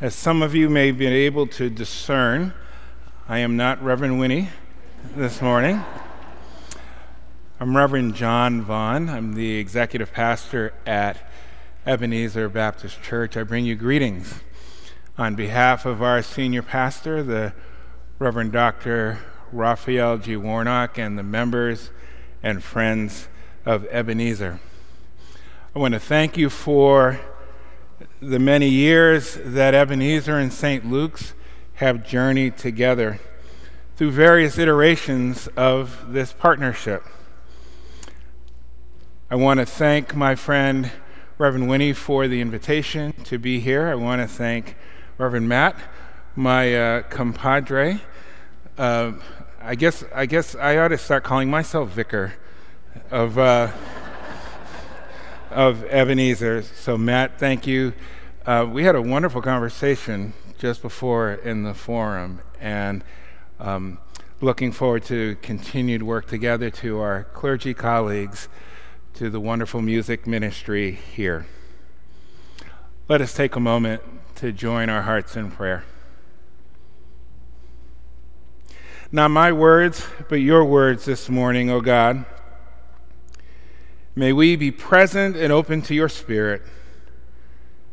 As some of you may be able to discern, I am not Reverend Winnie this morning. I'm Reverend John Vaughn. I'm the executive pastor at Ebenezer Baptist Church. I bring you greetings on behalf of our senior pastor, the Reverend Dr. Raphael G. Warnock, and the members and friends of Ebenezer. I want to thank you for the many years that Ebenezer and St. Luke's have journeyed together through various iterations of this partnership. I want to thank my friend Reverend Winnie for the invitation to be here. I want to thank Reverend Matt, my uh, compadre. Uh, I guess I guess I ought to start calling myself vicar of. Uh, of Ebenezer. So, Matt, thank you. Uh, we had a wonderful conversation just before in the forum, and um, looking forward to continued work together to our clergy colleagues, to the wonderful music ministry here. Let us take a moment to join our hearts in prayer. Not my words, but your words this morning, O God. May we be present and open to your Spirit.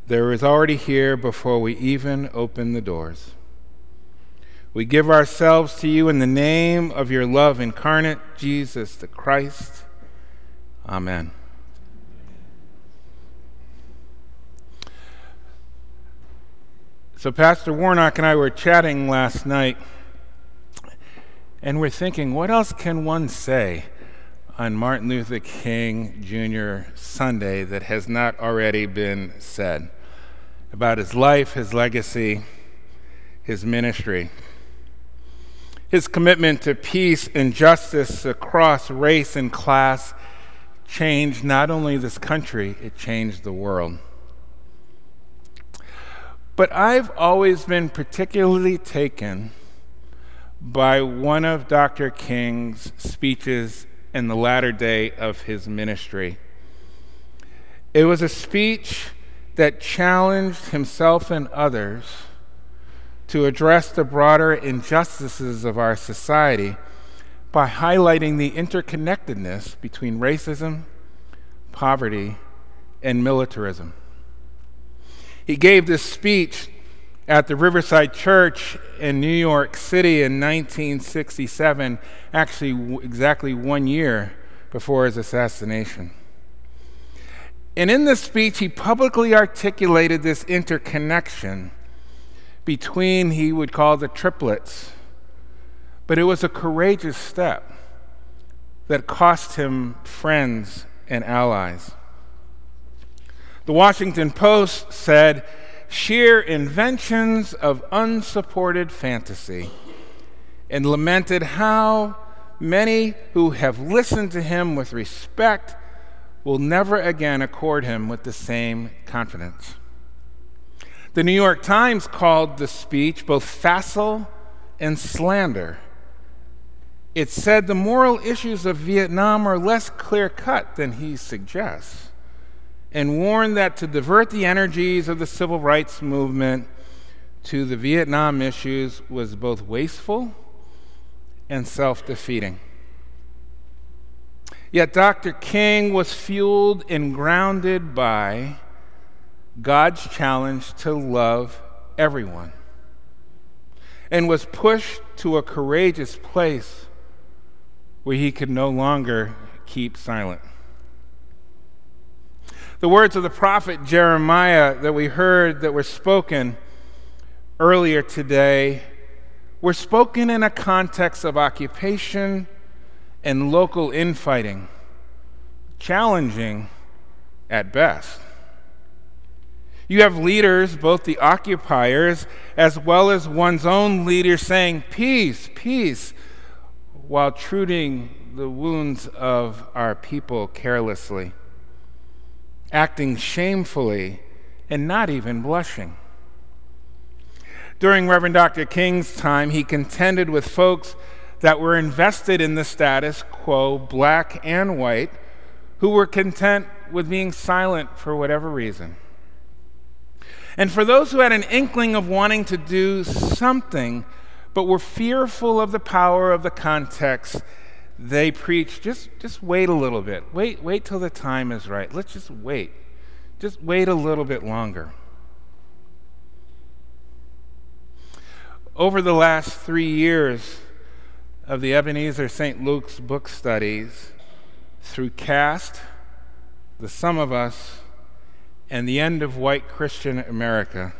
There is already here before we even open the doors. We give ourselves to you in the name of your love incarnate, Jesus the Christ. Amen. So, Pastor Warnock and I were chatting last night, and we're thinking, what else can one say on Martin Luther King Jr. Sunday that has not already been said about his life, his legacy, his ministry. His commitment to peace and justice across race and class changed not only this country, it changed the world. But I've always been particularly taken by one of Dr. King's speeches in the latter day of his ministry. It was a speech that challenged himself and others to address the broader injustices of our society by highlighting the interconnectedness between racism, poverty, and militarism. He gave this speech at the Riverside Church in New York City in 1967, actually, w- exactly one year before his assassination. And in this speech, he publicly articulated this interconnection between, he would call the triplets. But it was a courageous step that cost him friends and allies. The Washington Post said, sheer inventions of unsupported fantasy, and lamented how many who have listened to him with respect will never again accord him with the same confidence. The New York Times called the speech both facile and slander. It said the moral issues of Vietnam are less clear cut than he suggests and warned that to divert the energies of the civil rights movement to the Vietnam issues was both wasteful and self defeating. Yet Dr. King was fueled and grounded by God's challenge to love everyone and was pushed to a courageous place where he could no longer keep silent. The words of the prophet Jeremiah that we heard that were spoken earlier today were spoken in a context of occupation and local infighting, challenging at best. You have leaders, both the occupiers as well as one's own leaders, saying, Peace, peace, while treating the wounds of our people carelessly acting shamefully, and not even blushing. During Reverend Dr. King's time, he contended with folks that were invested in the status quo, black and white, who were content with being silent for whatever reason. And for those who had an inkling of wanting to do something, but were fearful of the power of the context, they preach just, just wait a little bit. Wait, wait till the time is right. Let's just wait. Just wait a little bit longer. Over the last three years of the Ebenezer St. Luke's book studies, through Caste, The Sum of Us, and the End of White Christian America,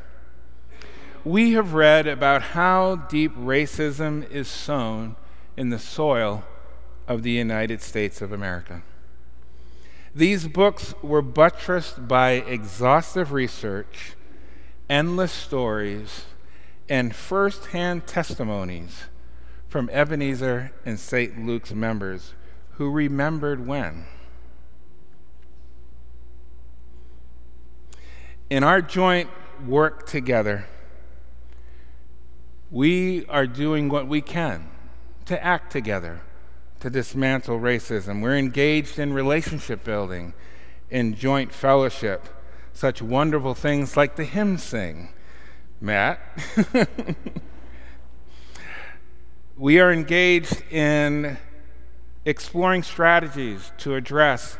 we have read about how deep racism is sown in the soil of the United States of America. These books were buttressed by exhaustive research, endless stories, and first hand testimonies from Ebenezer and St. Luke's members who remembered when. In our joint work together, we are doing what we can to act together to dismantle racism. We're engaged in relationship building, in joint fellowship, such wonderful things like the hymn sing Matt. we are engaged in exploring strategies to address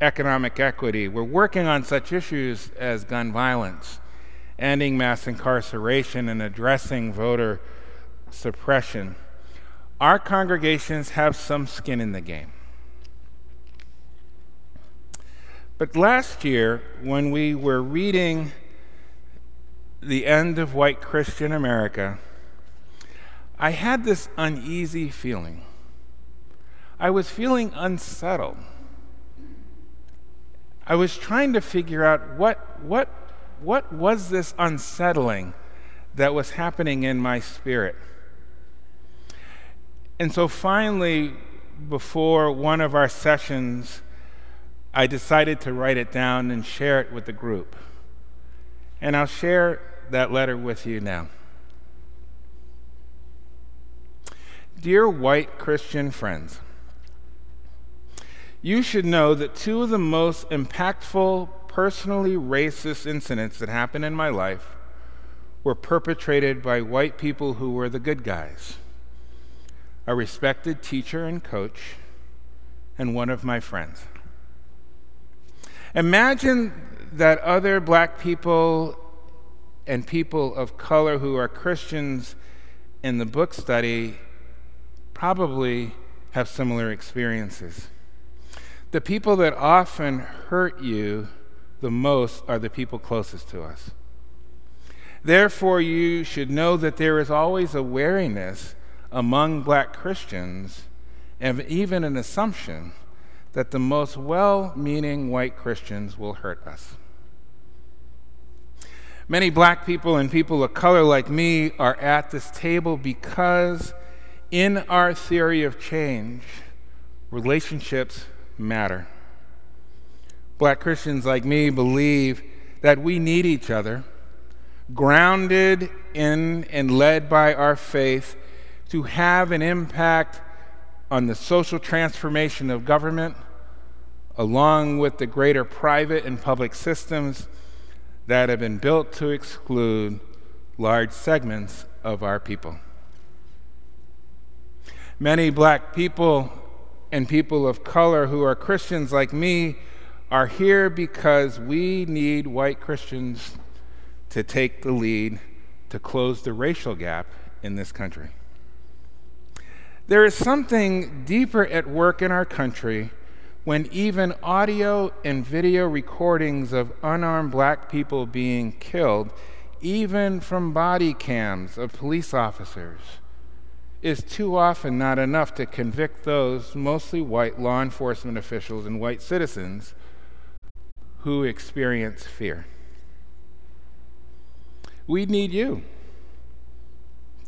economic equity. We're working on such issues as gun violence, ending mass incarceration, and addressing voter suppression. Our congregations have some skin in the game. But last year, when we were reading the end of white Christian America, I had this uneasy feeling. I was feeling unsettled. I was trying to figure out what, what, what was this unsettling that was happening in my spirit. And so finally, before one of our sessions, I decided to write it down and share it with the group. And I'll share that letter with you now. Dear white Christian friends, you should know that two of the most impactful, personally racist incidents that happened in my life were perpetrated by white people who were the good guys a respected teacher and coach, and one of my friends. Imagine that other black people and people of color who are Christians in the book study probably have similar experiences. The people that often hurt you the most are the people closest to us. Therefore, you should know that there is always a wariness among black Christians and even an assumption that the most well meaning white Christians will hurt us. Many black people and people of color like me are at this table because, in our theory of change, relationships matter. Black Christians like me believe that we need each other, grounded in and led by our faith, to have an impact on the social transformation of government, along with the greater private and public systems that have been built to exclude large segments of our people. Many black people and people of color who are Christians like me are here because we need white Christians to take the lead to close the racial gap in this country. There is something deeper at work in our country when even audio and video recordings of unarmed black people being killed, even from body cams of police officers, is too often not enough to convict those, mostly white law enforcement officials and white citizens, who experience fear. We need you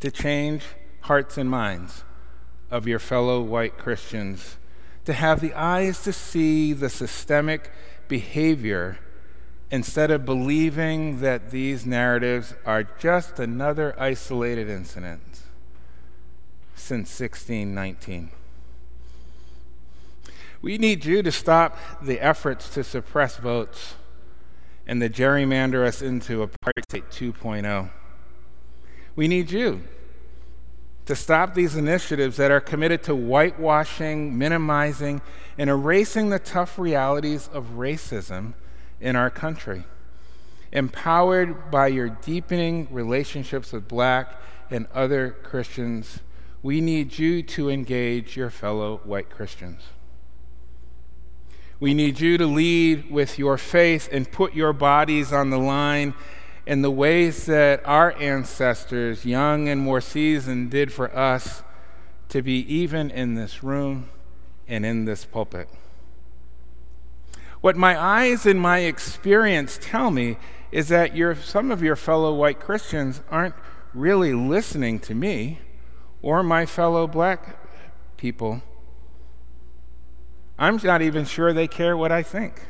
to change hearts and minds of your fellow white Christians to have the eyes to see the systemic behavior instead of believing that these narratives are just another isolated incident since 1619. We need you to stop the efforts to suppress votes and to gerrymander us into apartheid 2.0. We need you to stop these initiatives that are committed to whitewashing, minimizing, and erasing the tough realities of racism in our country. Empowered by your deepening relationships with black and other Christians, we need you to engage your fellow white Christians. We need you to lead with your faith and put your bodies on the line in the ways that our ancestors, young and more seasoned, did for us to be even in this room and in this pulpit. What my eyes and my experience tell me is that your, some of your fellow white Christians aren't really listening to me or my fellow black people. I'm not even sure they care what I think.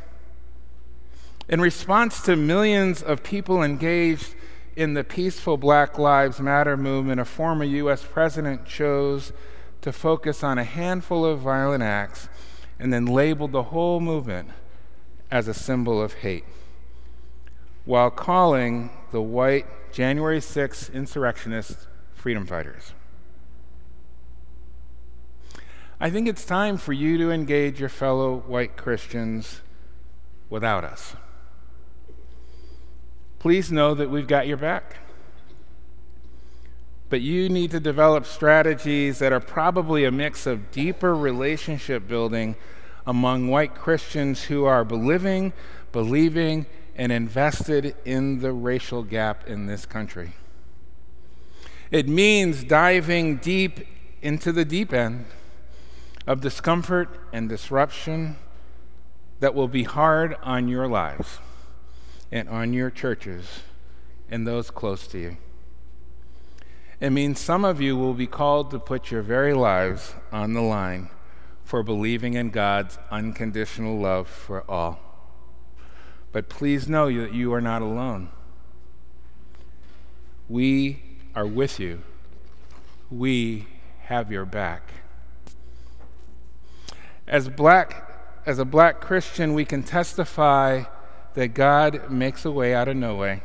In response to millions of people engaged in the peaceful Black Lives Matter movement, a former U.S. president chose to focus on a handful of violent acts and then labeled the whole movement as a symbol of hate, while calling the white January 6 insurrectionists freedom fighters. I think it's time for you to engage your fellow white Christians without us please know that we've got your back. But you need to develop strategies that are probably a mix of deeper relationship building among white Christians who are believing, believing, and invested in the racial gap in this country. It means diving deep into the deep end of discomfort and disruption that will be hard on your lives and on your churches and those close to you. It means some of you will be called to put your very lives on the line for believing in God's unconditional love for all. But please know that you are not alone. We are with you. We have your back. As black as a black Christian, we can testify that God makes a way out of no way.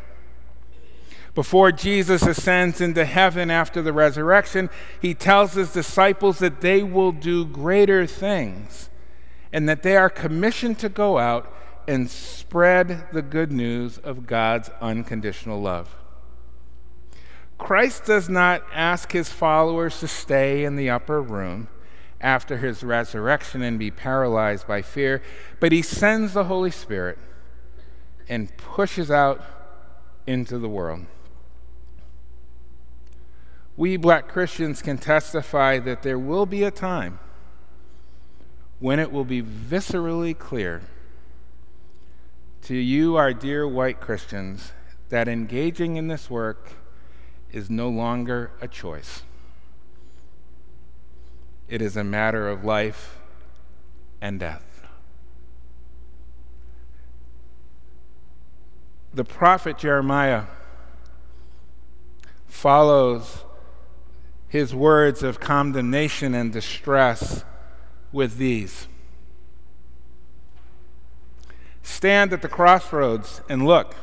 Before Jesus ascends into heaven after the resurrection, he tells his disciples that they will do greater things and that they are commissioned to go out and spread the good news of God's unconditional love. Christ does not ask his followers to stay in the upper room after his resurrection and be paralyzed by fear, but he sends the Holy Spirit and pushes out into the world. We black Christians can testify that there will be a time when it will be viscerally clear to you, our dear white Christians, that engaging in this work is no longer a choice. It is a matter of life and death. The prophet Jeremiah follows his words of condemnation and distress with these Stand at the crossroads and look.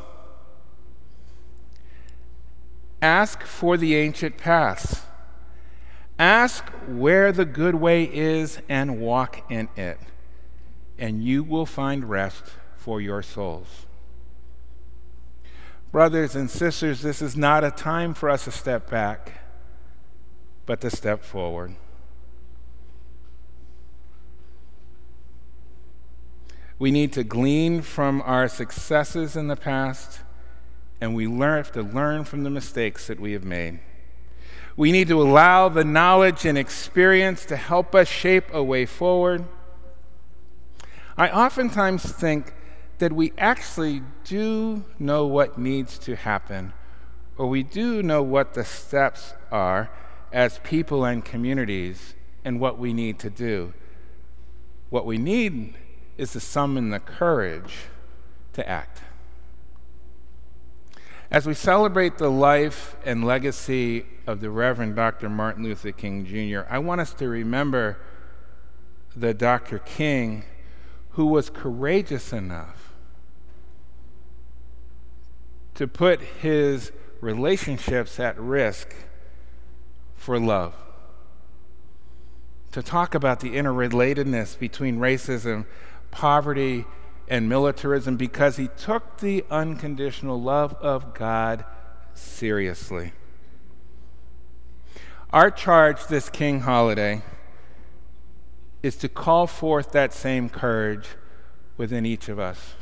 Ask for the ancient paths. Ask where the good way is and walk in it, and you will find rest for your souls. Brothers and sisters, this is not a time for us to step back, but to step forward. We need to glean from our successes in the past, and we learn, have to learn from the mistakes that we have made. We need to allow the knowledge and experience to help us shape a way forward. I oftentimes think that we actually do know what needs to happen, or we do know what the steps are as people and communities and what we need to do. What we need is to summon the courage to act. As we celebrate the life and legacy of the Reverend Dr. Martin Luther King Jr., I want us to remember the Dr. King who was courageous enough to put his relationships at risk for love. To talk about the interrelatedness between racism, poverty, and militarism because he took the unconditional love of God seriously. Our charge this King holiday is to call forth that same courage within each of us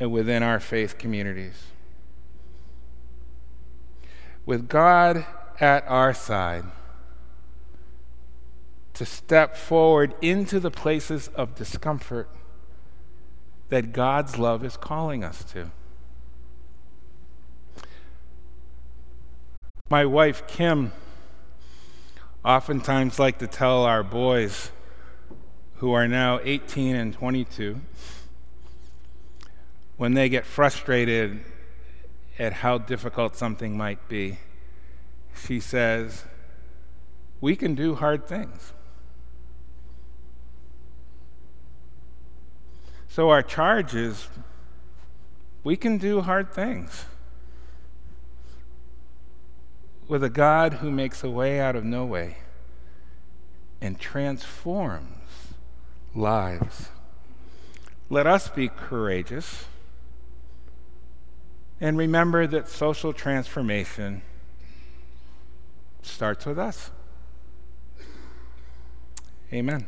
and within our faith communities. With God at our side, to step forward into the places of discomfort that God's love is calling us to. My wife, Kim, oftentimes like to tell our boys who are now 18 and 22 when they get frustrated at how difficult something might be, she says, We can do hard things. So, our charge is we can do hard things with a God who makes a way out of no way and transforms lives. Let us be courageous and remember that social transformation starts with us. Amen.